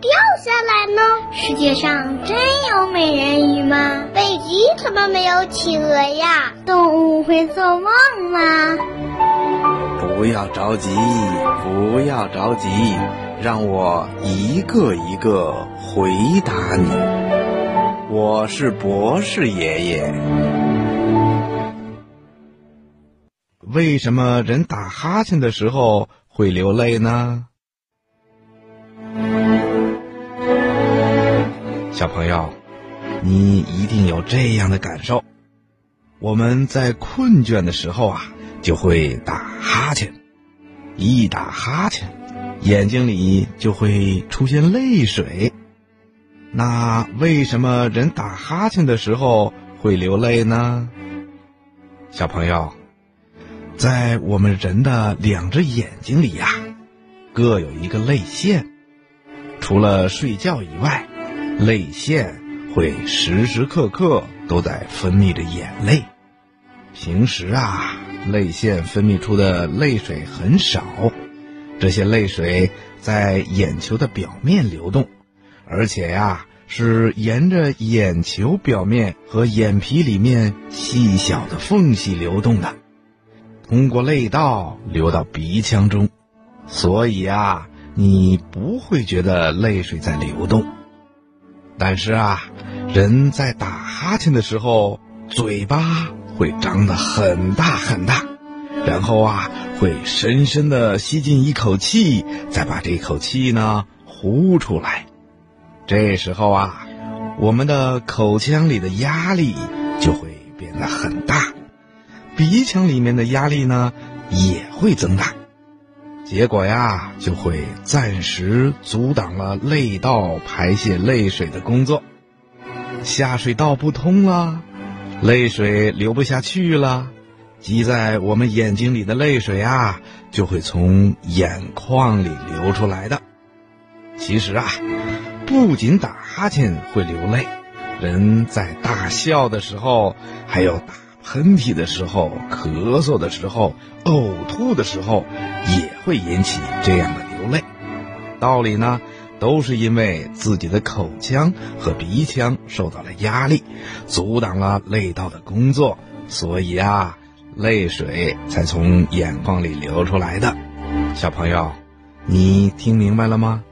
掉下来呢？世界上真有美人鱼吗？北极怎么没有企鹅呀？动物会做梦吗？不要着急，不要着急，让我一个一个回答你。我是博士爷爷。为什么人打哈欠的时候会流泪呢？小朋友，你一定有这样的感受：我们在困倦的时候啊，就会打哈欠，一打哈欠，眼睛里就会出现泪水。那为什么人打哈欠的时候会流泪呢？小朋友，在我们人的两只眼睛里呀，各有一个泪腺。除了睡觉以外，泪腺会时时刻刻都在分泌着眼泪。平时啊，泪腺分泌出的泪水很少，这些泪水在眼球的表面流动，而且呀，是沿着眼球表面和眼皮里面细小的缝隙流动的，通过泪道流到鼻腔中。所以啊。你不会觉得泪水在流动，但是啊，人在打哈欠的时候，嘴巴会张得很大很大，然后啊，会深深的吸进一口气，再把这口气呢呼出来。这时候啊，我们的口腔里的压力就会变得很大，鼻腔里面的压力呢也会增大。结果呀，就会暂时阻挡了泪道排泄泪水的工作，下水道不通了，泪水流不下去了，积在我们眼睛里的泪水啊，就会从眼眶里流出来的。其实啊，不仅打哈欠会流泪，人在大笑的时候，还有打。喷嚏的时候、咳嗽的时候、呕吐的时候，也会引起这样的流泪。道理呢，都是因为自己的口腔和鼻腔受到了压力，阻挡了泪道的工作，所以啊，泪水才从眼眶里流出来的。小朋友，你听明白了吗？